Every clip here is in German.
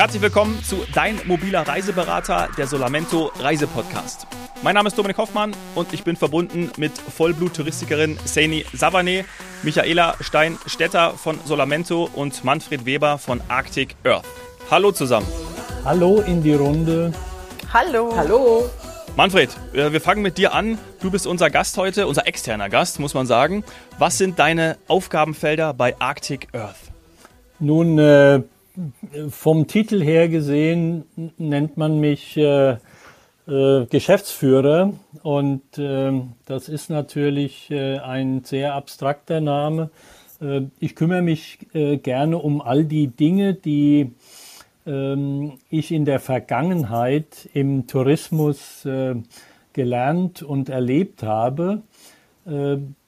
Herzlich willkommen zu Dein mobiler Reiseberater, der Solamento Reisepodcast. Mein Name ist Dominik Hoffmann und ich bin verbunden mit Vollblut-Touristikerin Saini Savane, Michaela Stein-Stetter von Solamento und Manfred Weber von Arctic Earth. Hallo zusammen. Hallo in die Runde. Hallo. Hallo. Manfred, äh, wir fangen mit dir an. Du bist unser Gast heute, unser externer Gast, muss man sagen. Was sind deine Aufgabenfelder bei Arctic Earth? Nun, äh, vom Titel her gesehen nennt man mich äh, äh, Geschäftsführer und äh, das ist natürlich äh, ein sehr abstrakter Name. Äh, ich kümmere mich äh, gerne um all die Dinge, die ähm, ich in der Vergangenheit im Tourismus gelernt und erlebt habe.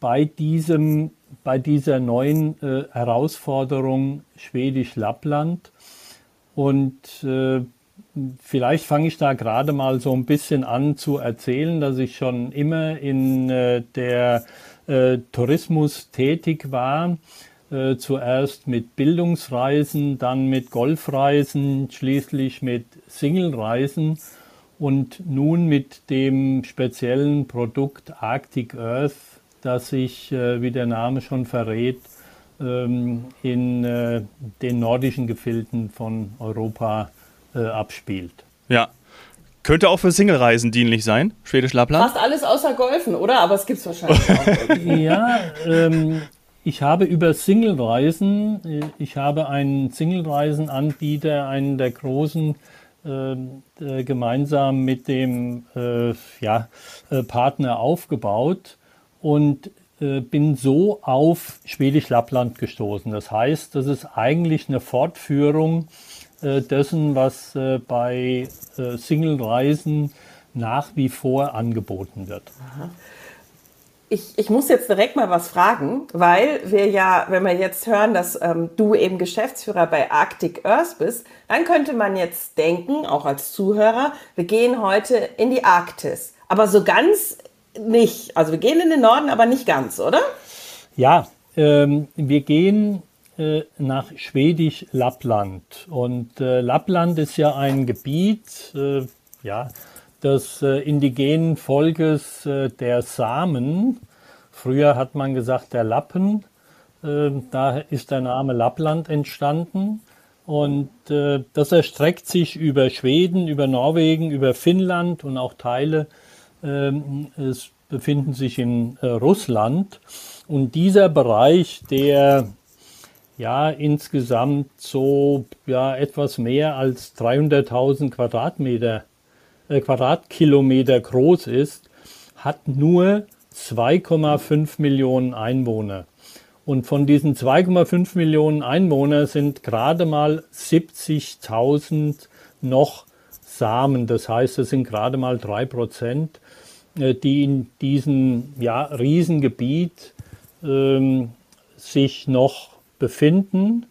bei diesem bei dieser neuen äh, Herausforderung Schwedisch-Lappland. Und äh, vielleicht fange ich da gerade mal so ein bisschen an zu erzählen, dass ich schon immer in äh, der äh, Tourismus tätig war. Äh, zuerst mit Bildungsreisen, dann mit Golfreisen, schließlich mit Singlereisen und nun mit dem speziellen Produkt Arctic Earth das sich, äh, wie der Name schon verrät, ähm, in äh, den nordischen Gefilden von Europa äh, abspielt. Ja. Könnte auch für Single-Reisen dienlich sein, Schwedisch Lappland? Fast alles außer Golfen, oder? Aber es gibt es wahrscheinlich auch. ja, ähm, ich habe über Single-Reisen, ich habe einen Single-Reisen-Anbieter, einen der großen äh, äh, gemeinsam mit dem äh, ja, Partner aufgebaut und äh, bin so auf Schwedisch-Lappland gestoßen. Das heißt, das ist eigentlich eine Fortführung äh, dessen, was äh, bei Single-Reisen nach wie vor angeboten wird. Ich, ich, muss jetzt direkt mal was fragen, weil wir ja, wenn wir jetzt hören, dass ähm, du eben Geschäftsführer bei Arctic Earth bist, dann könnte man jetzt denken, auch als Zuhörer, wir gehen heute in die Arktis. Aber so ganz nicht. Also wir gehen in den Norden, aber nicht ganz, oder? Ja, ähm, wir gehen äh, nach Schwedisch Lappland. Und äh, Lappland ist ja ein Gebiet, äh, ja, des äh, indigenen Volkes äh, der Samen. Früher hat man gesagt der Lappen. Äh, da ist der Name Lappland entstanden. Und das erstreckt sich über Schweden, über Norwegen, über Finnland und auch Teile ähm, es befinden sich in äh, Russland. Und dieser Bereich, der ja insgesamt so ja etwas mehr als 300.000 Quadratmeter äh, Quadratkilometer groß ist, hat nur 2,5 Millionen Einwohner. Und von diesen 2,5 Millionen Einwohnern sind gerade mal 70.000 noch Samen. Das heißt, es sind gerade mal drei Prozent, die in diesem ja, Riesengebiet ähm, sich noch befinden.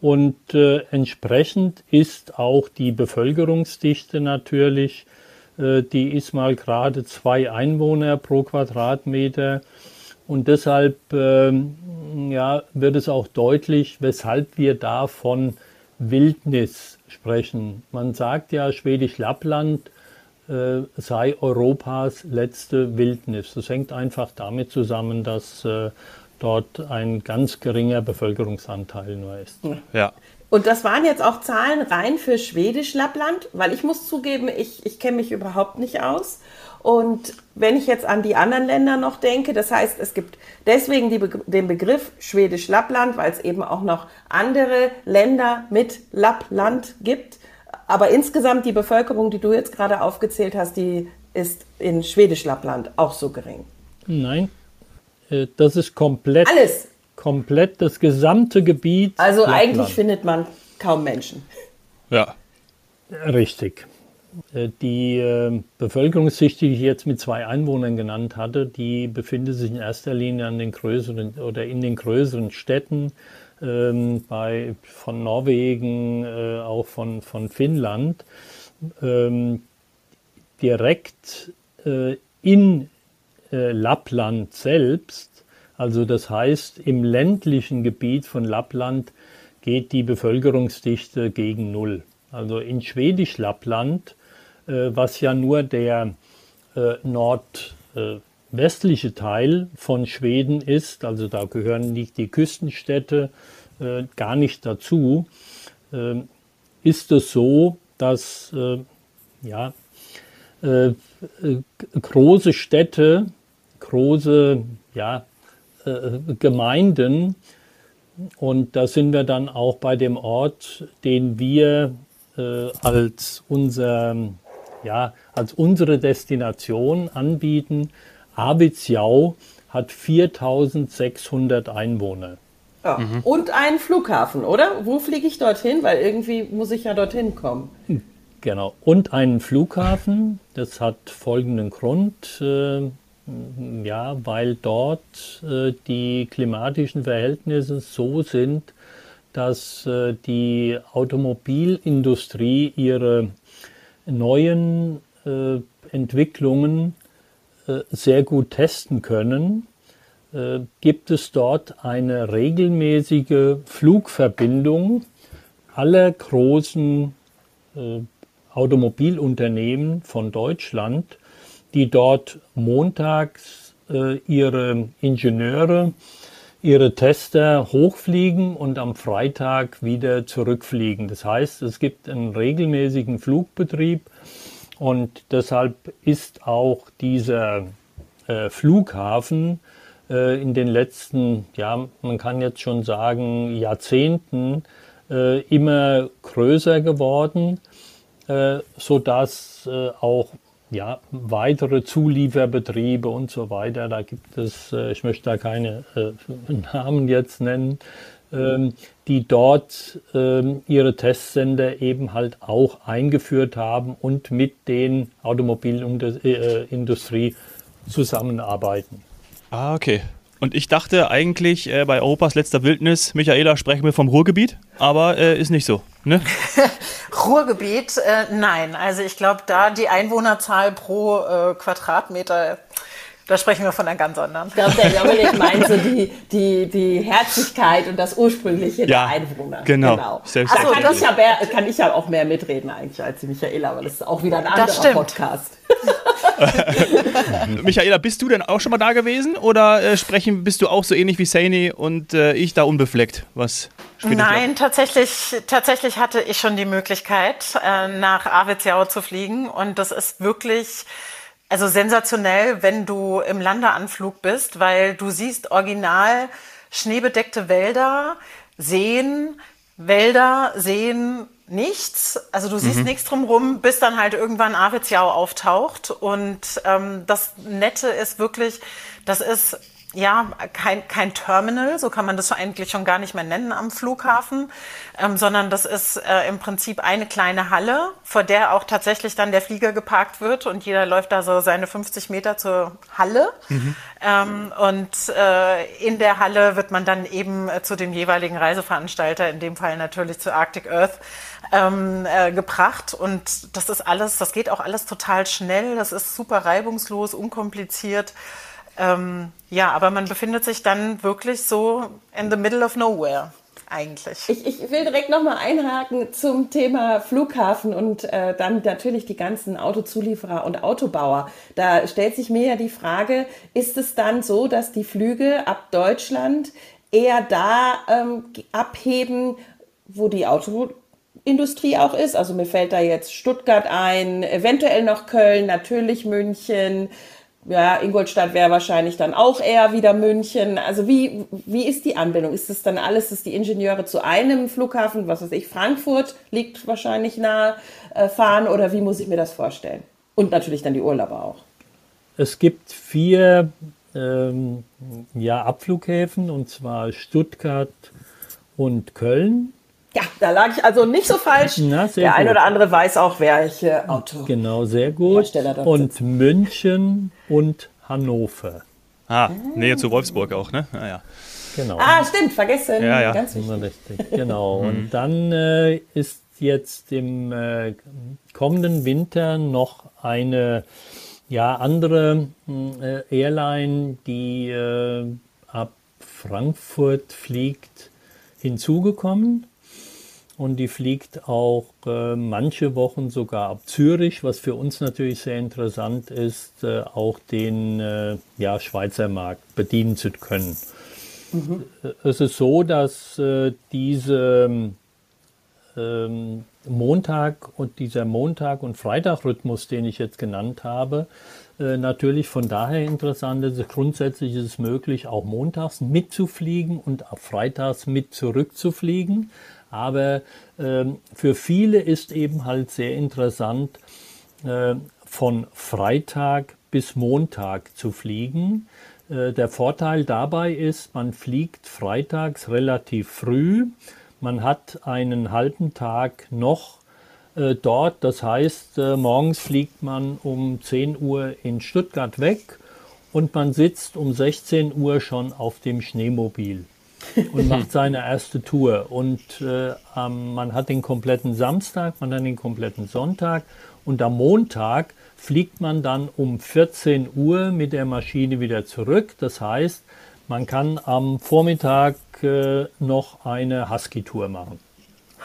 Und äh, entsprechend ist auch die Bevölkerungsdichte natürlich, äh, die ist mal gerade zwei Einwohner pro Quadratmeter. Und deshalb ähm, ja, wird es auch deutlich, weshalb wir da von Wildnis sprechen. Man sagt ja, Schwedisch-Lappland äh, sei Europas letzte Wildnis. Das hängt einfach damit zusammen, dass äh, dort ein ganz geringer Bevölkerungsanteil nur ist. Ja. Und das waren jetzt auch Zahlen rein für Schwedisch-Lappland, weil ich muss zugeben, ich, ich kenne mich überhaupt nicht aus. Und wenn ich jetzt an die anderen Länder noch denke, das heißt, es gibt deswegen die, den Begriff Schwedisch-Lappland, weil es eben auch noch andere Länder mit Lappland gibt. Aber insgesamt die Bevölkerung, die du jetzt gerade aufgezählt hast, die ist in Schwedisch-Lappland auch so gering. Nein, äh, das ist komplett. Alles. Komplett das gesamte Gebiet. Also Lappland. eigentlich findet man kaum Menschen. Ja. Richtig. Äh, die äh, Bevölkerungsschicht, die ich jetzt mit zwei Einwohnern genannt hatte, die befindet sich in erster Linie an den größeren oder in den größeren Städten, ähm, bei, von Norwegen, äh, auch von, von Finnland. Ähm, direkt äh, in äh, Lappland selbst, also das heißt im ländlichen Gebiet von Lappland, geht die Bevölkerungsdichte gegen Null. also in Schwedisch-Lappland, äh, was ja nur der äh, nordwestliche Teil von Schweden ist, also da gehören nicht die Küstenstädte äh, gar nicht dazu, äh, ist es so, dass äh, ja, äh, große Städte, große ja, Gemeinden und da sind wir dann auch bei dem Ort, den wir äh, als, unser, ja, als unsere Destination anbieten. Abitziau hat 4600 Einwohner. Ja. Mhm. Und einen Flughafen, oder? Wo fliege ich dorthin? Weil irgendwie muss ich ja dorthin kommen. Genau. Und einen Flughafen. Das hat folgenden Grund. Äh, ja, weil dort äh, die klimatischen Verhältnisse so sind, dass äh, die Automobilindustrie ihre neuen äh, Entwicklungen sehr gut testen können, äh, gibt es dort eine regelmäßige Flugverbindung aller großen äh, Automobilunternehmen von Deutschland die dort montags äh, ihre Ingenieure, ihre Tester hochfliegen und am Freitag wieder zurückfliegen. Das heißt, es gibt einen regelmäßigen Flugbetrieb und deshalb ist auch dieser äh, Flughafen äh, in den letzten, ja, man kann jetzt schon sagen, Jahrzehnten äh, immer größer geworden, äh, sodass äh, auch ja, weitere Zulieferbetriebe und so weiter. Da gibt es, äh, ich möchte da keine Namen jetzt nennen, ähm, die dort ähm, ihre Testsender eben halt auch eingeführt haben und mit den Automobilindustrie äh, zusammenarbeiten. Ah, okay. Und ich dachte eigentlich äh, bei Europas letzter Wildnis, Michaela, sprechen wir vom Ruhrgebiet, aber äh, ist nicht so. Ne? Ruhrgebiet, äh, nein. Also ich glaube, da die Einwohnerzahl pro äh, Quadratmeter da sprechen wir von einer ganz anderen. Ich glaube, der Dominik meint so die, die, die Herzlichkeit und das Ursprüngliche ja, der Einwohner. Genau. genau. Also, kann, ich ja mehr, kann ich ja auch mehr mitreden eigentlich als die Michaela, aber das ist auch wieder ein anderer Podcast. Michaela, bist du denn auch schon mal da gewesen oder äh, sprechen, bist du auch so ähnlich wie Saini und äh, ich da unbefleckt? Was Nein, tatsächlich, tatsächlich hatte ich schon die Möglichkeit, äh, nach Aviziau zu fliegen und das ist wirklich also sensationell, wenn du im Landeanflug bist, weil du siehst original schneebedeckte Wälder, Seen, Wälder, Seen, nichts. Also du siehst mhm. nichts drumherum, bis dann halt irgendwann Aviziau auftaucht. Und ähm, das Nette ist wirklich, das ist ja, kein, kein Terminal, so kann man das eigentlich schon gar nicht mehr nennen am Flughafen, ähm, sondern das ist äh, im Prinzip eine kleine Halle, vor der auch tatsächlich dann der Flieger geparkt wird und jeder läuft da so seine 50 Meter zur Halle. Mhm. Ähm, und äh, in der Halle wird man dann eben äh, zu dem jeweiligen Reiseveranstalter, in dem Fall natürlich zu Arctic Earth, ähm, äh, gebracht. Und das ist alles, das geht auch alles total schnell, das ist super reibungslos, unkompliziert. Ähm, ja, aber man befindet sich dann wirklich so in the middle of nowhere eigentlich. Ich, ich will direkt nochmal einhaken zum Thema Flughafen und äh, dann natürlich die ganzen Autozulieferer und Autobauer. Da stellt sich mir ja die Frage, ist es dann so, dass die Flüge ab Deutschland eher da ähm, abheben, wo die Autoindustrie auch ist? Also mir fällt da jetzt Stuttgart ein, eventuell noch Köln, natürlich München, ja, Ingolstadt wäre wahrscheinlich dann auch eher wieder München. Also wie, wie ist die Anbindung? Ist das dann alles, dass die Ingenieure zu einem Flughafen, was weiß ich, Frankfurt liegt wahrscheinlich nahe, äh, fahren oder wie muss ich mir das vorstellen? Und natürlich dann die Urlauber auch. Es gibt vier ähm, ja, Abflughäfen und zwar Stuttgart und Köln. Ja, da lag ich also nicht so falsch. Na, Der gut. ein oder andere weiß auch, welche Auto. Genau, sehr gut. Und sitzen. München und Hannover. Ah, Nähe zu Wolfsburg auch, ne? Ah, ja. Genau. Ah, stimmt, vergessen. Ja, ja. Ganz wichtig. Richtig, genau. Mhm. und dann äh, ist jetzt im äh, kommenden Winter noch eine ja, andere äh, Airline, die äh, ab Frankfurt fliegt, hinzugekommen. Und die fliegt auch äh, manche Wochen sogar ab Zürich, was für uns natürlich sehr interessant ist, äh, auch den äh, ja, Schweizer Markt bedienen zu können. Mhm. Es ist so, dass äh, diese ähm, Montag und dieser Montag- und Freitag-Rhythmus, den ich jetzt genannt habe, äh, natürlich von daher interessant ist. Grundsätzlich ist es möglich, auch montags mitzufliegen und auch freitags mit zurückzufliegen. Aber ähm, für viele ist eben halt sehr interessant, äh, von Freitag bis Montag zu fliegen. Äh, der Vorteil dabei ist, man fliegt freitags relativ früh. Man hat einen halben Tag noch äh, dort. Das heißt, äh, morgens fliegt man um 10 Uhr in Stuttgart weg und man sitzt um 16 Uhr schon auf dem Schneemobil und macht seine erste Tour. Und äh, man hat den kompletten Samstag, man hat den kompletten Sonntag und am Montag fliegt man dann um 14 Uhr mit der Maschine wieder zurück. Das heißt, man kann am Vormittag äh, noch eine Husky-Tour machen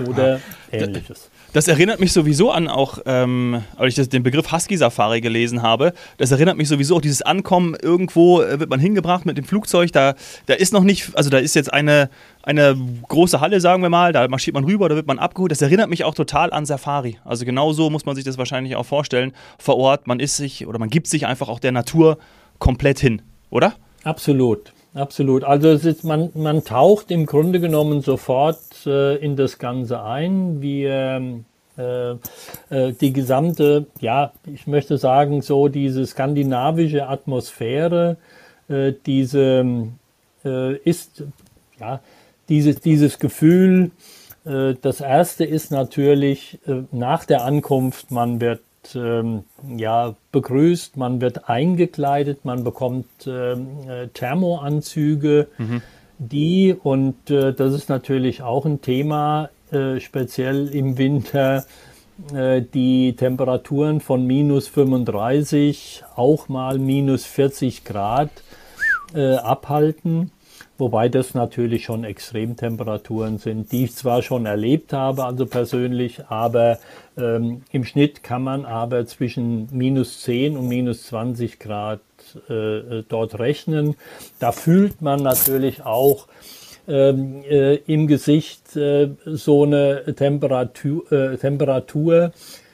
oder ähnliches. Das erinnert mich sowieso an auch, ähm, als ich den Begriff Husky Safari gelesen habe, das erinnert mich sowieso auch dieses Ankommen, irgendwo äh, wird man hingebracht mit dem Flugzeug, da, da ist noch nicht, also da ist jetzt eine, eine große Halle, sagen wir mal, da marschiert man rüber, da wird man abgeholt. Das erinnert mich auch total an Safari. Also genau so muss man sich das wahrscheinlich auch vorstellen. Vor Ort, man ist sich oder man gibt sich einfach auch der Natur komplett hin, oder? Absolut. Absolut. Also ist, man, man taucht im Grunde genommen sofort äh, in das Ganze ein. Wir äh, äh, die gesamte, ja, ich möchte sagen, so diese skandinavische Atmosphäre, äh, diese äh, ist, ja, dieses, dieses Gefühl, äh, das erste ist natürlich nach der Ankunft, man wird ähm, ja, begrüßt, man wird eingekleidet, man bekommt ähm, äh, Thermoanzüge, mhm. die, und äh, das ist natürlich auch ein Thema, äh, speziell im Winter, äh, die Temperaturen von minus 35, auch mal minus 40 Grad äh, abhalten wobei das natürlich schon Extremtemperaturen sind, die ich zwar schon erlebt habe, also persönlich, aber ähm, im Schnitt kann man aber zwischen minus 10 und minus 20 Grad äh, äh, dort rechnen. Da fühlt man natürlich auch ähm, äh, im Gesicht äh, so eine Temperatur, äh, Temperatur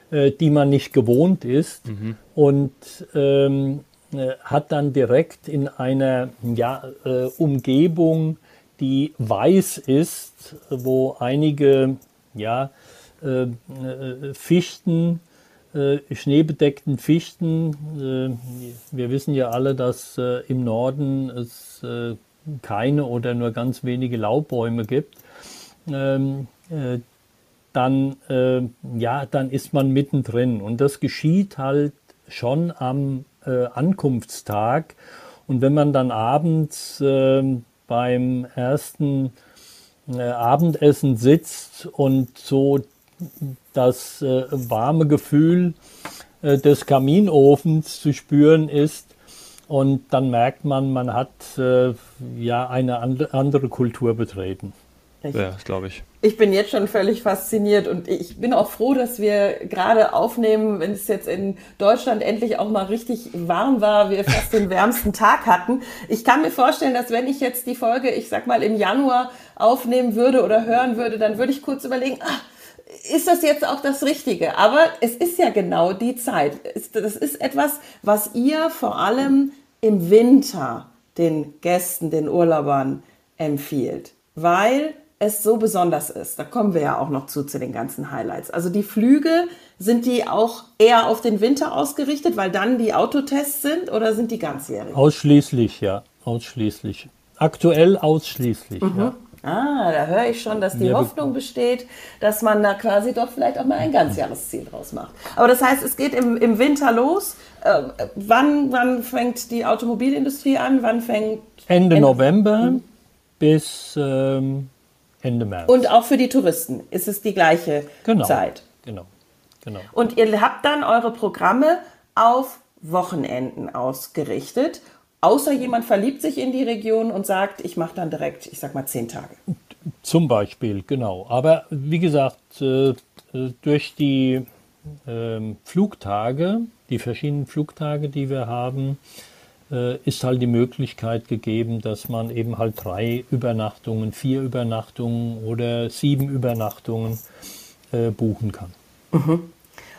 äh, die man nicht gewohnt ist. Mhm. Und ähm, äh, hat dann direkt in einer ja, äh, Umgebung, die weiß ist, wo einige ja, äh, äh Fichten, äh, schneebedeckten Fichten, äh, wir wissen ja alle, dass im Norden es keine oder nur ganz wenige Laubbäume gibt, ähm, dann, ja, dann ist man mittendrin. Und das geschieht halt schon am äh, Ankunftstag. Und wenn man dann abends äh, beim ersten äh, Abendessen sitzt und so das äh, warme Gefühl äh, des Kaminofens zu spüren ist, und dann merkt man, man hat äh, ja eine andere Kultur betreten. Ja, glaube ich. Ich bin jetzt schon völlig fasziniert und ich bin auch froh, dass wir gerade aufnehmen, wenn es jetzt in Deutschland endlich auch mal richtig warm war, wir fast den wärmsten Tag hatten. Ich kann mir vorstellen, dass wenn ich jetzt die Folge, ich sag mal, im Januar aufnehmen würde oder hören würde, dann würde ich kurz überlegen, ach, ist das jetzt auch das Richtige? Aber es ist ja genau die Zeit. Das ist etwas, was ihr vor allem im Winter den Gästen, den Urlaubern empfiehlt. Weil es so besonders ist. Da kommen wir ja auch noch zu, zu den ganzen Highlights. Also die Flüge, sind die auch eher auf den Winter ausgerichtet, weil dann die Autotests sind oder sind die ganzjährig? Ausschließlich, ja. Ausschließlich. Aktuell ausschließlich, mhm. ja. Ah, da höre ich schon, dass die ja, Hoffnung besteht, dass man da quasi doch vielleicht auch mal ein Ganzjahresziel draus macht. Aber das heißt, es geht im, im Winter los. Äh, wann, wann fängt die Automobilindustrie an? Wann fängt. Ende, Ende November mhm. bis ähm, Ende März. Und auch für die Touristen ist es die gleiche genau, Zeit. Genau, genau. Und ihr habt dann eure Programme auf Wochenenden ausgerichtet. Außer jemand verliebt sich in die Region und sagt, ich mache dann direkt, ich sag mal, zehn Tage. Zum Beispiel, genau. Aber wie gesagt, äh, durch die ähm, Flugtage, die verschiedenen Flugtage, die wir haben, ist halt die Möglichkeit gegeben, dass man eben halt drei Übernachtungen, vier Übernachtungen oder sieben Übernachtungen äh, buchen kann. Mhm.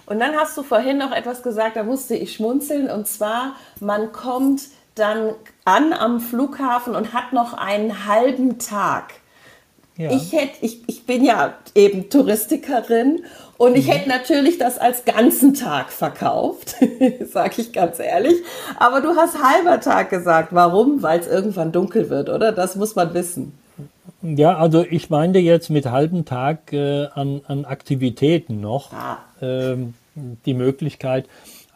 Und dann hast du vorhin noch etwas gesagt, da musste ich schmunzeln, und zwar, man kommt dann an am Flughafen und hat noch einen halben Tag. Ja. Ich, hätte, ich, ich bin ja eben Touristikerin und ich mhm. hätte natürlich das als ganzen Tag verkauft, sage ich ganz ehrlich. Aber du hast halber Tag gesagt. Warum? Weil es irgendwann dunkel wird, oder? Das muss man wissen. Ja, also ich meinte jetzt mit halben Tag äh, an, an Aktivitäten noch ah. ähm, die Möglichkeit.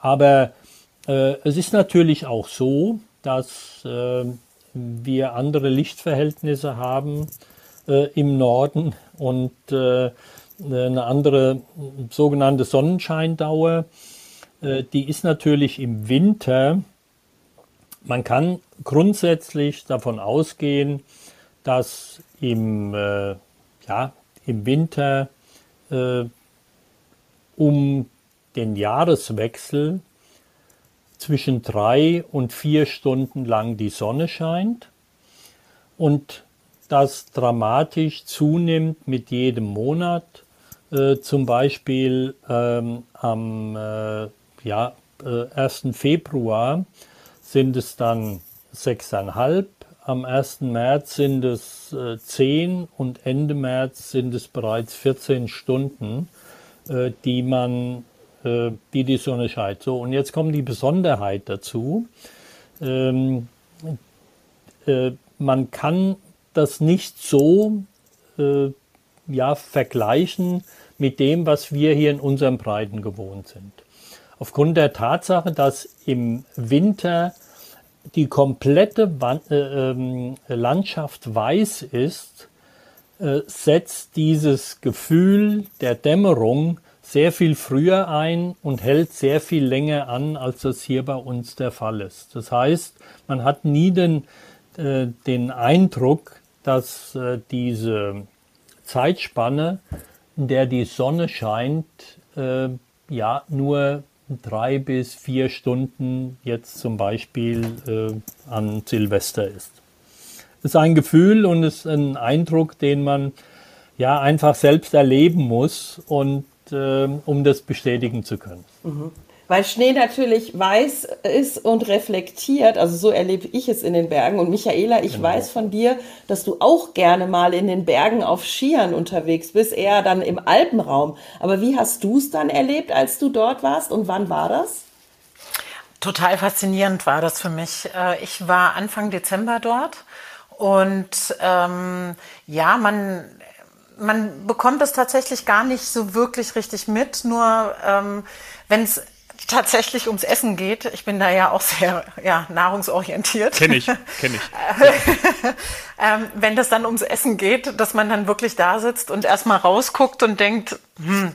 Aber äh, es ist natürlich auch so, dass äh, wir andere Lichtverhältnisse haben äh, im Norden und äh, eine andere sogenannte Sonnenscheindauer. Äh, die ist natürlich im Winter. Man kann grundsätzlich davon ausgehen, dass im, äh, ja, im Winter äh, um den Jahreswechsel zwischen drei und vier Stunden lang die Sonne scheint und das dramatisch zunimmt mit jedem Monat. Äh, zum Beispiel ähm, am äh, ja, äh, 1. Februar sind es dann sechseinhalb, am 1. März sind es äh, 10 und Ende März sind es bereits 14 Stunden, äh, die man, äh, die die Sonne scheint. So, und jetzt kommt die Besonderheit dazu. Ähm, äh, man kann das nicht so äh, ja, vergleichen mit dem, was wir hier in unseren Breiten gewohnt sind. Aufgrund der Tatsache, dass im Winter die komplette äh, äh, Landschaft weiß ist, äh, setzt dieses Gefühl der Dämmerung sehr viel früher ein und hält sehr viel länger an, als das hier bei uns der Fall ist. Das heißt, man hat nie den, äh, den Eindruck, dass diese Zeitspanne, in der die Sonne scheint, äh, ja nur drei bis vier Stunden jetzt zum Beispiel äh, an Silvester ist. Ist ein Gefühl und es ist ein Eindruck, den man ja einfach selbst erleben muss und äh, um das bestätigen zu können. Mhm weil Schnee natürlich weiß ist und reflektiert. Also so erlebe ich es in den Bergen. Und Michaela, ich genau. weiß von dir, dass du auch gerne mal in den Bergen auf Skiern unterwegs bist, eher dann im Alpenraum. Aber wie hast du es dann erlebt, als du dort warst und wann war das? Total faszinierend war das für mich. Äh, ich war Anfang Dezember dort und ähm, ja, man man bekommt es tatsächlich gar nicht so wirklich richtig mit. Nur ähm, wenn es tatsächlich ums Essen geht. Ich bin da ja auch sehr ja, nahrungsorientiert. Kenne ich, kenne ich. ähm, wenn das dann ums Essen geht, dass man dann wirklich da sitzt und erstmal rausguckt und denkt, hm,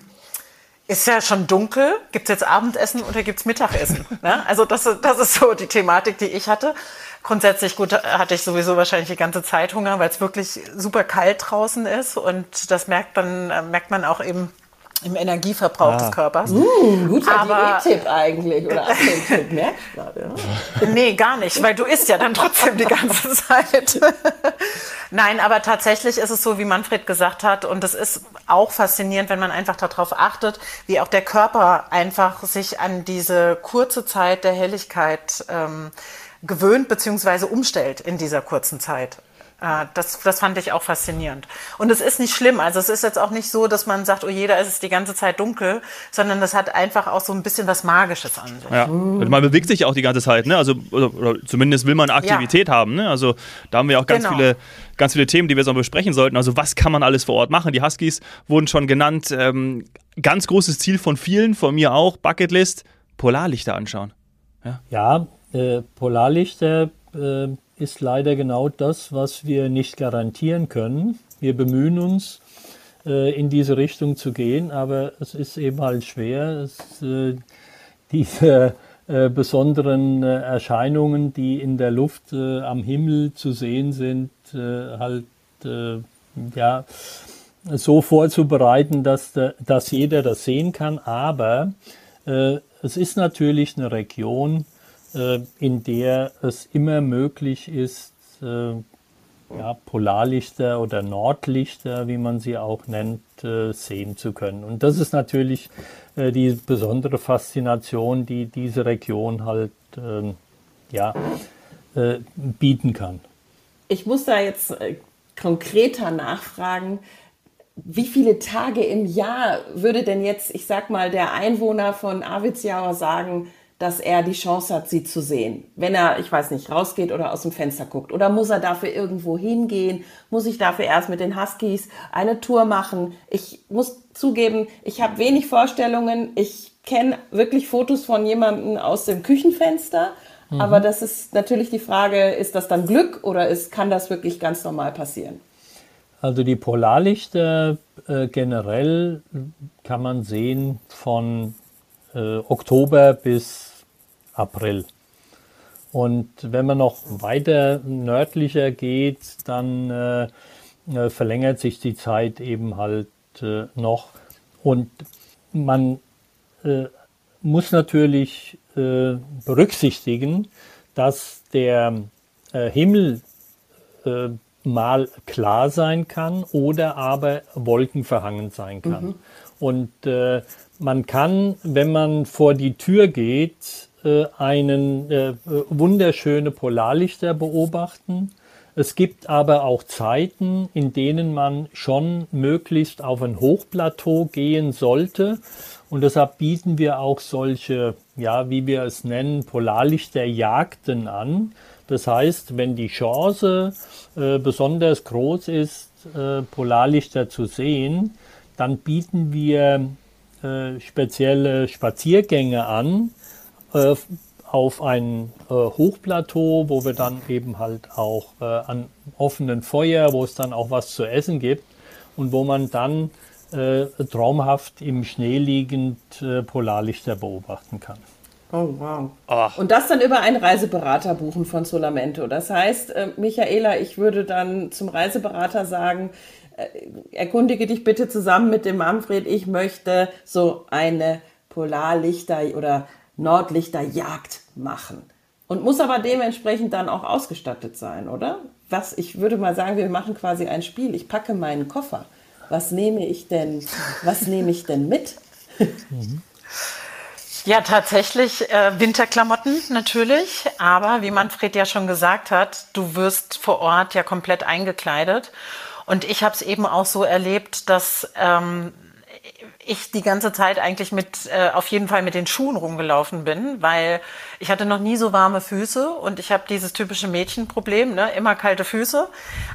ist ja schon dunkel, gibt es jetzt Abendessen oder gibt es Mittagessen? ne? Also das, das ist so die Thematik, die ich hatte. Grundsätzlich gut hatte ich sowieso wahrscheinlich die ganze Zeit Hunger, weil es wirklich super kalt draußen ist und das merkt dann äh, merkt man auch eben im Energieverbrauch ah. des Körpers. Uh, guter Aber, Diät-Tipp eigentlich oder Tipp, merkst du gerade. Ja? Nee, gar nicht, weil du isst ja dann trotzdem die ganze Zeit. Nein, aber tatsächlich ist es so, wie Manfred gesagt hat, und es ist auch faszinierend, wenn man einfach darauf achtet, wie auch der Körper einfach sich an diese kurze Zeit der Helligkeit ähm, gewöhnt bzw. umstellt in dieser kurzen Zeit. Äh, das, das fand ich auch faszinierend. Und es ist nicht schlimm. Also es ist jetzt auch nicht so, dass man sagt, oh jeder ist es die ganze Zeit dunkel, sondern das hat einfach auch so ein bisschen was Magisches an sich. Ja. Also man bewegt sich auch die ganze Zeit, ne? Also oder, oder zumindest will man Aktivität ja. haben. Ne? Also da haben wir auch ganz genau. viele, ganz viele Themen, die wir noch besprechen sollten. Also was kann man alles vor Ort machen? Die Huskies wurden schon genannt. Ähm, ganz großes Ziel von vielen, von mir auch, Bucketlist, Polarlichter anschauen. Ja, ja äh, Polarlichter äh, ist leider genau das, was wir nicht garantieren können. Wir bemühen uns, äh, in diese Richtung zu gehen, aber es ist eben halt schwer. Äh, diese äh, besonderen Erscheinungen, die in der Luft am Himmel zu sehen sind, halt ja, so vorzubereiten, dass, dass jeder das sehen kann. Aber es ist natürlich eine Region, in der es immer möglich ist, äh, ja, Polarlichter oder Nordlichter, wie man sie auch nennt, äh, sehen zu können. Und das ist natürlich äh, die besondere Faszination, die diese Region halt ähm, ja, äh, bieten kann. Ich muss da jetzt konkreter nachfragen. Wie viele Tage im Jahr würde denn jetzt, ich sag mal, der Einwohner von Aviziauer sagen, dass er die Chance hat, sie zu sehen. Wenn er, ich weiß nicht, rausgeht oder aus dem Fenster guckt. Oder muss er dafür irgendwo hingehen? Muss ich dafür erst mit den Huskies eine Tour machen? Ich muss zugeben, ich habe wenig Vorstellungen. Ich kenne wirklich Fotos von jemandem aus dem Küchenfenster. Mhm. Aber das ist natürlich die Frage, ist das dann Glück oder ist, kann das wirklich ganz normal passieren? Also die Polarlichter äh, generell kann man sehen von äh, Oktober bis April. Und wenn man noch weiter nördlicher geht, dann äh, äh, verlängert sich die Zeit eben halt äh, noch. Und man äh, muss natürlich berücksichtigen, dass der Himmel mal klar sein kann oder aber wolkenverhangen sein kann. Mhm. Und man kann, wenn man vor die Tür geht, äh, einen äh, wunderschöne Polarlichter beobachten. Es gibt aber auch Zeiten, in denen man schon möglichst auf ein Hochplateau gehen sollte. Und deshalb bieten wir auch solche, ja, wie wir es nennen, Polarlichterjagden an. Das heißt, wenn die Chance äh, besonders groß ist, äh, Polarlichter zu sehen, dann bieten wir äh, spezielle Spaziergänge an äh, auf ein äh, Hochplateau, wo wir dann eben halt auch äh, an offenen Feuer, wo es dann auch was zu essen gibt und wo man dann äh, traumhaft im Schnee liegend Polarlichter beobachten kann. Oh, wow. Ach. Und das dann über einen Reiseberater buchen von Solamento. Das heißt, Michaela, ich würde dann zum Reiseberater sagen, äh, erkundige dich bitte zusammen mit dem Manfred, ich möchte so eine Polarlichter- oder Nordlichterjagd machen. Und muss aber dementsprechend dann auch ausgestattet sein, oder? Was, ich würde mal sagen, wir machen quasi ein Spiel. Ich packe meinen Koffer. Was nehme ich denn, was nehme ich denn mit? Ja, tatsächlich äh, Winterklamotten natürlich, aber wie Manfred ja schon gesagt hat, du wirst vor Ort ja komplett eingekleidet und ich habe es eben auch so erlebt, dass ähm, ich die ganze Zeit eigentlich mit äh, auf jeden Fall mit den Schuhen rumgelaufen bin, weil ich hatte noch nie so warme Füße und ich habe dieses typische Mädchenproblem, ne, immer kalte Füße,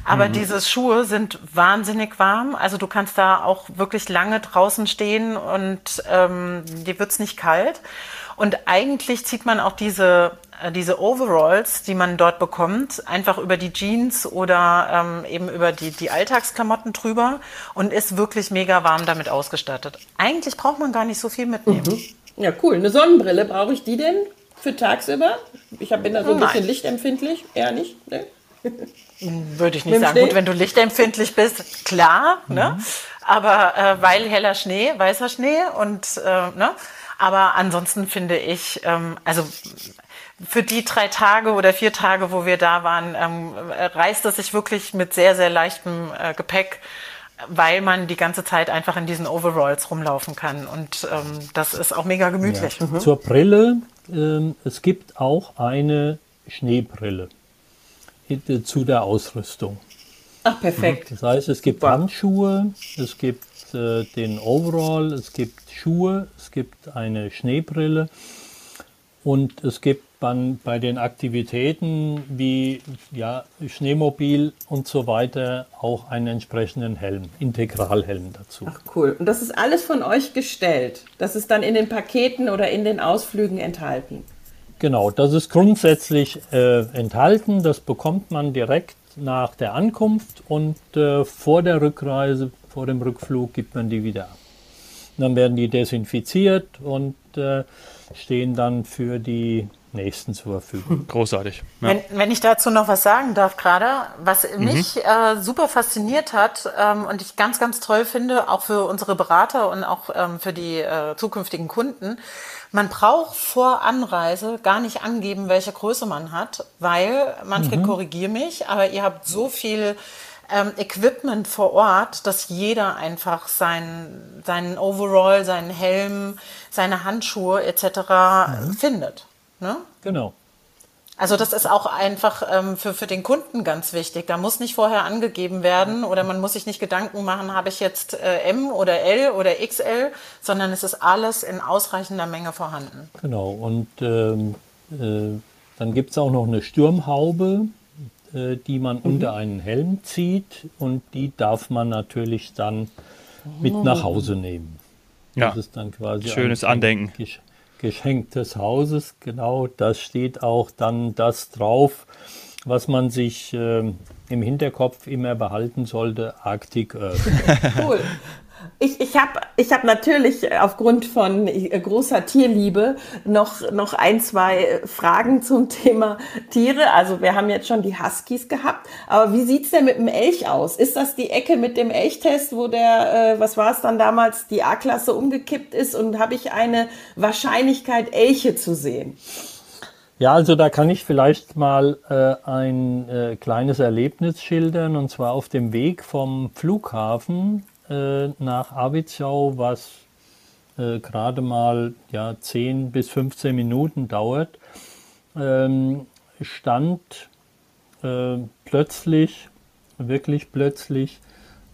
aber mhm. diese Schuhe sind wahnsinnig warm, also du kannst da auch wirklich lange draußen stehen und ähm, dir wird's nicht kalt. Und eigentlich zieht man auch diese diese Overalls, die man dort bekommt, einfach über die Jeans oder ähm, eben über die, die Alltagsklamotten drüber und ist wirklich mega warm damit ausgestattet. Eigentlich braucht man gar nicht so viel mitnehmen. Mhm. Ja, cool. Eine Sonnenbrille, brauche ich die denn für tagsüber? Ich bin da so ein Nein. bisschen lichtempfindlich. Eher nicht? Ne? Würde ich nicht sagen. Schnee? Gut, wenn du lichtempfindlich bist, klar. Ne? Mhm. Ne? Aber äh, weil heller Schnee, weißer Schnee und äh, ne? Aber ansonsten finde ich, ähm, also für die drei Tage oder vier Tage, wo wir da waren, ähm, reist es sich wirklich mit sehr, sehr leichtem äh, Gepäck, weil man die ganze Zeit einfach in diesen Overalls rumlaufen kann. Und ähm, das ist auch mega gemütlich. Ja. Mhm. Zur Brille, ähm, es gibt auch eine Schneebrille äh, zu der Ausrüstung. Ach, perfekt. Das heißt, es gibt Super. Handschuhe, es gibt äh, den Overall, es gibt Schuhe, es gibt eine Schneebrille und es gibt man bei den Aktivitäten wie ja, Schneemobil und so weiter auch einen entsprechenden Helm, Integralhelm dazu. Ach cool. Und das ist alles von euch gestellt. Das ist dann in den Paketen oder in den Ausflügen enthalten. Genau, das ist grundsätzlich äh, enthalten. Das bekommt man direkt nach der Ankunft und äh, vor der Rückreise, vor dem Rückflug gibt man die wieder ab. dann werden die desinfiziert und äh, stehen dann für die Nächsten zur Verfügung. Großartig. Ja. Wenn, wenn, ich dazu noch was sagen darf gerade, was mhm. mich äh, super fasziniert hat ähm, und ich ganz, ganz toll finde, auch für unsere Berater und auch ähm, für die äh, zukünftigen Kunden, man braucht vor Anreise gar nicht angeben, welche Größe man hat, weil, Manfred, mhm. korrigier mich, aber ihr habt so viel ähm, Equipment vor Ort, dass jeder einfach sein, seinen Overall, seinen Helm, seine Handschuhe etc. Mhm. findet. Ne? Genau. Also das ist auch einfach ähm, für, für den Kunden ganz wichtig. Da muss nicht vorher angegeben werden oder man muss sich nicht Gedanken machen, habe ich jetzt äh, M oder L oder XL, sondern es ist alles in ausreichender Menge vorhanden. Genau, und ähm, äh, dann gibt es auch noch eine Stürmhaube, äh, die man mhm. unter einen Helm zieht und die darf man natürlich dann mit nach Hause nehmen. Ja, das ist dann quasi schönes Andenken. Geschenk des Hauses, genau, das steht auch dann das drauf, was man sich äh, im Hinterkopf immer behalten sollte, Arctic Earth. cool. Ich, ich habe ich hab natürlich aufgrund von äh, großer Tierliebe noch, noch ein, zwei Fragen zum Thema Tiere. Also wir haben jetzt schon die Huskies gehabt, aber wie sieht's denn mit dem Elch aus? Ist das die Ecke mit dem Elchtest, wo der, äh, was war es dann damals, die A-Klasse umgekippt ist und habe ich eine Wahrscheinlichkeit, Elche zu sehen? Ja, also da kann ich vielleicht mal äh, ein äh, kleines Erlebnis schildern. Und zwar auf dem Weg vom Flughafen äh, nach Avitschau, was äh, gerade mal ja, 10 bis 15 Minuten dauert, ähm, stand äh, plötzlich, wirklich plötzlich,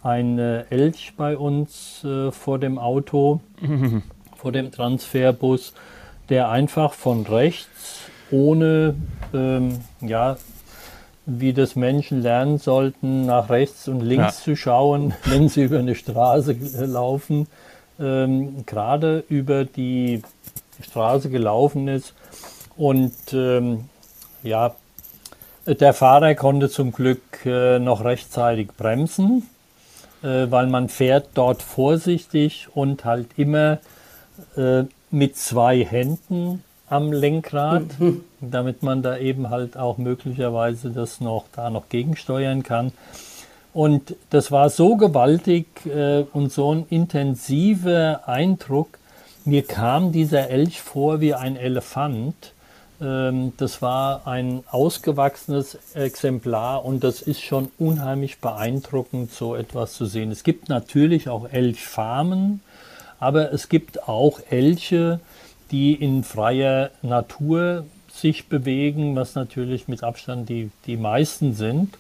ein äh, Elch bei uns äh, vor dem Auto, vor dem Transferbus, der einfach von rechts ohne ähm, ja, wie das Menschen lernen sollten, nach rechts und links ja. zu schauen, wenn sie über eine Straße laufen, ähm, gerade über die Straße gelaufen ist. Und ähm, ja, der Fahrer konnte zum Glück äh, noch rechtzeitig bremsen, äh, weil man fährt dort vorsichtig und halt immer äh, mit zwei Händen am Lenkrad, mhm. damit man da eben halt auch möglicherweise das noch da noch gegensteuern kann. Und das war so gewaltig äh, und so ein intensiver Eindruck. Mir kam dieser Elch vor wie ein Elefant. Ähm, das war ein ausgewachsenes Exemplar und das ist schon unheimlich beeindruckend, so etwas zu sehen. Es gibt natürlich auch Elchfarmen, aber es gibt auch Elche, die in freier Natur sich bewegen, was natürlich mit Abstand die, die meisten sind.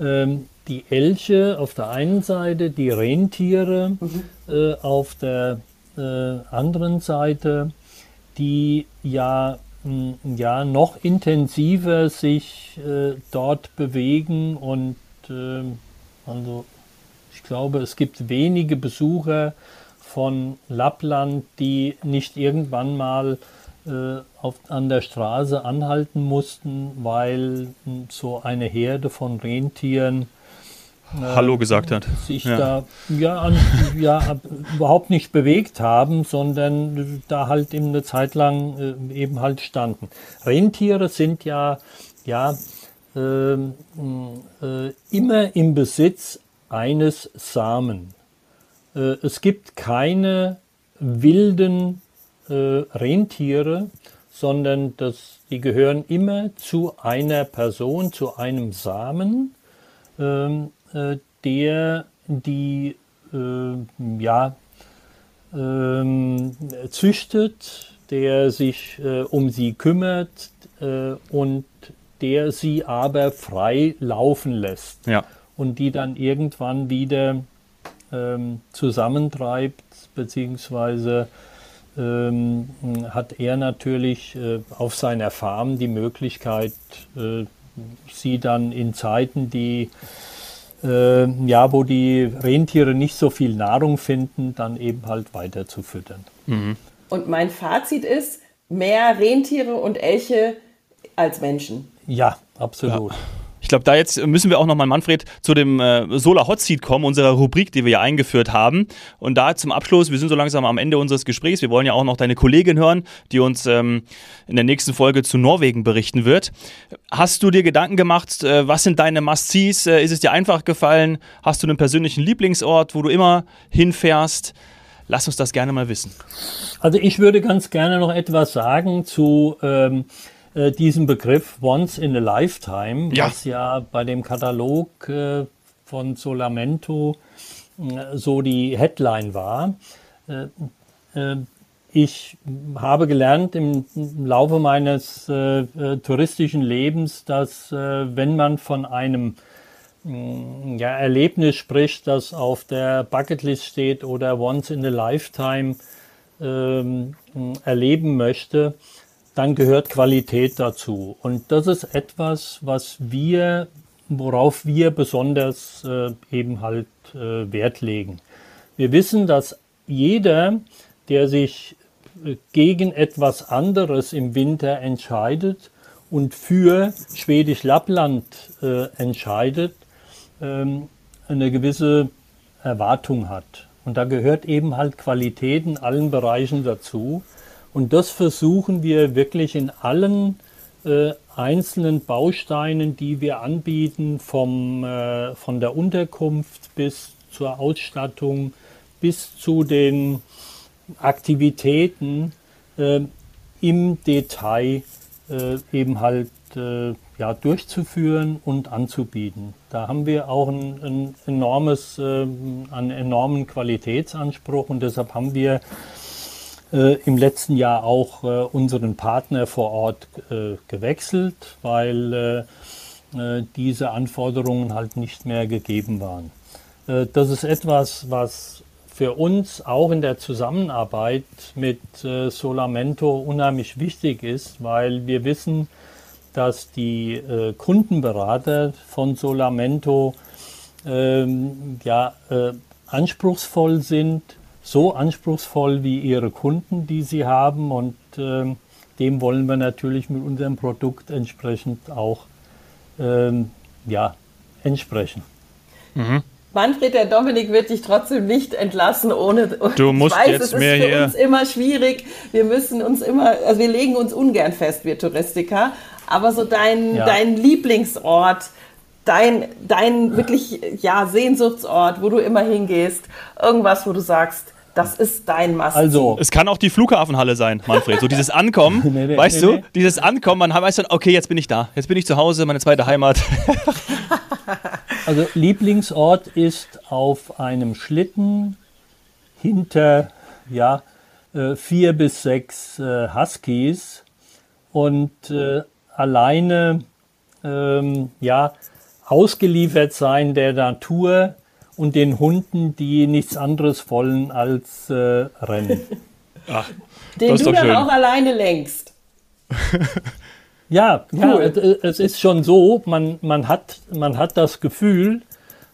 Ähm, die Elche auf der einen Seite, die Rentiere mhm. äh, auf der äh, anderen Seite, die ja, mh, ja noch intensiver sich äh, dort bewegen und ähm, also ich glaube, es gibt wenige Besucher von Lappland, die nicht irgendwann mal äh, auf, an der Straße anhalten mussten, weil so eine Herde von Rentieren äh, Hallo gesagt hat. Sich ja. da ja, an, ja, überhaupt nicht bewegt haben, sondern da halt eben eine Zeit lang äh, eben halt standen. Rentiere sind ja, ja ähm, äh, immer im Besitz eines Samen. Äh, es gibt keine wilden äh, Rentiere, sondern das, die gehören immer zu einer Person, zu einem Samen, ähm, äh, der die ja, ähm, züchtet, der sich um sie kümmert und der sie aber frei laufen lässt. Ja. Und die dann irgendwann wieder ähm, zusammentreibt, beziehungsweise ähm, hat er natürlich äh, auf seiner Farm die Möglichkeit, äh, sie dann in Zeiten, die äh, ja, wo die Rentiere nicht so viel Nahrung finden, dann eben halt weiter zu füttern. Mhm. Und mein Fazit ist, mehr Rentiere und Elche als Menschen. Ja, absolut. Ja. Ich glaube, da jetzt müssen wir auch nochmal, Manfred, zu dem äh, Solar Hot Seat kommen, unserer Rubrik, die wir ja eingeführt haben. Und da zum Abschluss, wir sind so langsam am Ende unseres Gesprächs. Wir wollen ja auch noch deine Kollegin hören, die uns ähm, in der nächsten Folge zu Norwegen berichten wird. Hast du dir Gedanken gemacht, äh, was sind deine Must-Sees? Äh, ist es dir einfach gefallen? Hast du einen persönlichen Lieblingsort, wo du immer hinfährst? Lass uns das gerne mal wissen. Also ich würde ganz gerne noch etwas sagen zu ähm, äh, diesem Begriff Once in a Lifetime, ja. was ja bei dem Katalog äh, von Solamento äh, so die Headline war. Äh, äh, ich habe gelernt im, Laufe meines touristischen Lebens, dass wenn man von einem mm, ja, Erlebnis spricht, das auf der Bucketlist steht oder once in a lifetime ähm, erleben möchte, dann gehört Qualität dazu. Und das ist etwas, was wir, worauf wir besonders äh, eben halt äh, Wert legen. Wir wissen, dass jeder, der sich äh, gegen etwas anderes im Winter entscheidet und für Schwedisch Lappland äh, entscheidet, ähm, eine gewisse Erwartung hat. Und da gehört eben halt Qualität in allen Bereichen dazu. Und das versuchen wir wirklich in allen äh, einzelnen Bausteinen, die wir anbieten, vom, äh, von der Unterkunft bis zur Ausstattung, bis zu den Aktivitäten äh, im Detail äh, eben halt äh, ja, durchzuführen und anzubieten. Da haben wir auch ein, ein enormes, äh, einen enormen Qualitätsanspruch und deshalb haben wir äh, im letzten Jahr auch äh, unseren Partner vor Ort äh, gewechselt, weil äh, äh, diese Anforderungen halt nicht mehr gegeben waren. Äh, das ist etwas, was für uns auch in der Zusammenarbeit mit Solamento unheimlich wichtig ist, weil wir wissen, dass die Kundenberater von Solamento ähm, ja, anspruchsvoll sind, so anspruchsvoll wie ihre Kunden, die sie haben. Und äh, dem wollen wir natürlich mit unserem Produkt entsprechend auch ähm, ja, entsprechen. Mhm. Manfred, der Dominik wird dich trotzdem nicht entlassen ohne. Du musst ich weiß, jetzt es mehr ist für hier. uns immer schwierig. Wir müssen uns immer, also wir legen uns ungern fest, wir Touristiker. Aber so dein, ja. dein Lieblingsort, dein, dein wirklich ja, Sehnsuchtsort, wo du immer hingehst, irgendwas, wo du sagst, das ist dein Must. Also, es kann auch die Flughafenhalle sein, Manfred. So dieses Ankommen, nee, nee, weißt nee, du? Dieses Ankommen, man weiß dann, okay, jetzt bin ich da. Jetzt bin ich zu Hause, meine zweite Heimat. also, Lieblingsort ist auf einem Schlitten hinter, ja, äh, vier bis sechs äh, Huskies und äh, alleine, ähm, ja, ausgeliefert sein der Natur und den Hunden, die nichts anderes wollen als äh, Rennen. Ach, den du dann schön. auch alleine lenkst. ja, cool. ja es, es, ist schon so, man, man, hat, man hat das Gefühl,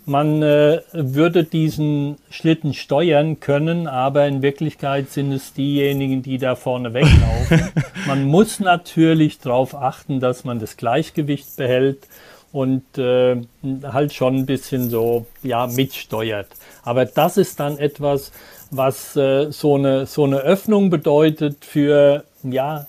man äh, würde diesen Schlitten steuern können, aber in Wirklichkeit sind es diejenigen, die da vorne weglaufen. man muss natürlich darauf achten, dass man das Gleichgewicht behält und äh, halt schon ein bisschen so ja mitsteuert. Aber das ist dann etwas, was äh, so eine so eine Öffnung bedeutet für ja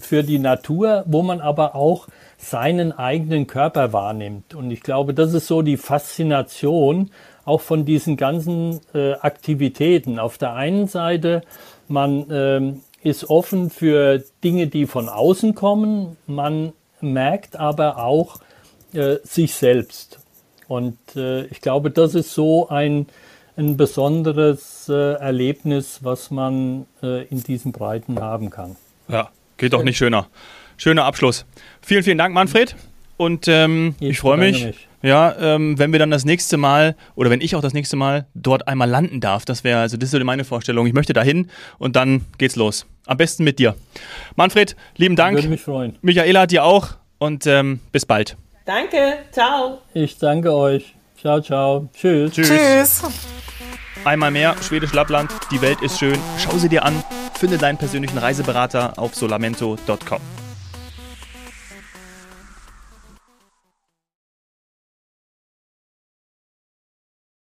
für die Natur, wo man aber auch seinen eigenen Körper wahrnimmt. Und ich glaube, das ist so die Faszination auch von diesen ganzen äh, Aktivitäten. Auf der einen Seite, man äh, ist offen für Dinge, die von außen kommen. Man merkt aber auch, äh, sich selbst. Und äh, ich glaube, das ist so ein, ein besonderes äh, Erlebnis, was man äh, in diesen Breiten haben kann. Ja, geht doch nicht schöner. Schöner Abschluss. Vielen, vielen Dank, Manfred. Und ähm, ich, freue mich, mich, ja, ähm, wenn wir dann das nächste Mal oder wenn ich auch das nächste Mal dort einmal landen darf. Das wäre, also das ist meine Vorstellung. Ich möchte dahin und dann geht's los. Am besten mit dir. Manfred, lieben Dank. Würde mich freuen. Michaela, dir auch und ähm, bis bald. Danke, ciao. Ich danke euch. Ciao, ciao. Tschüss. Tschüss. Tschüss. Einmal mehr, Schwedisch Lappland, die Welt ist schön. Schau sie dir an, finde deinen persönlichen Reiseberater auf solamento.com.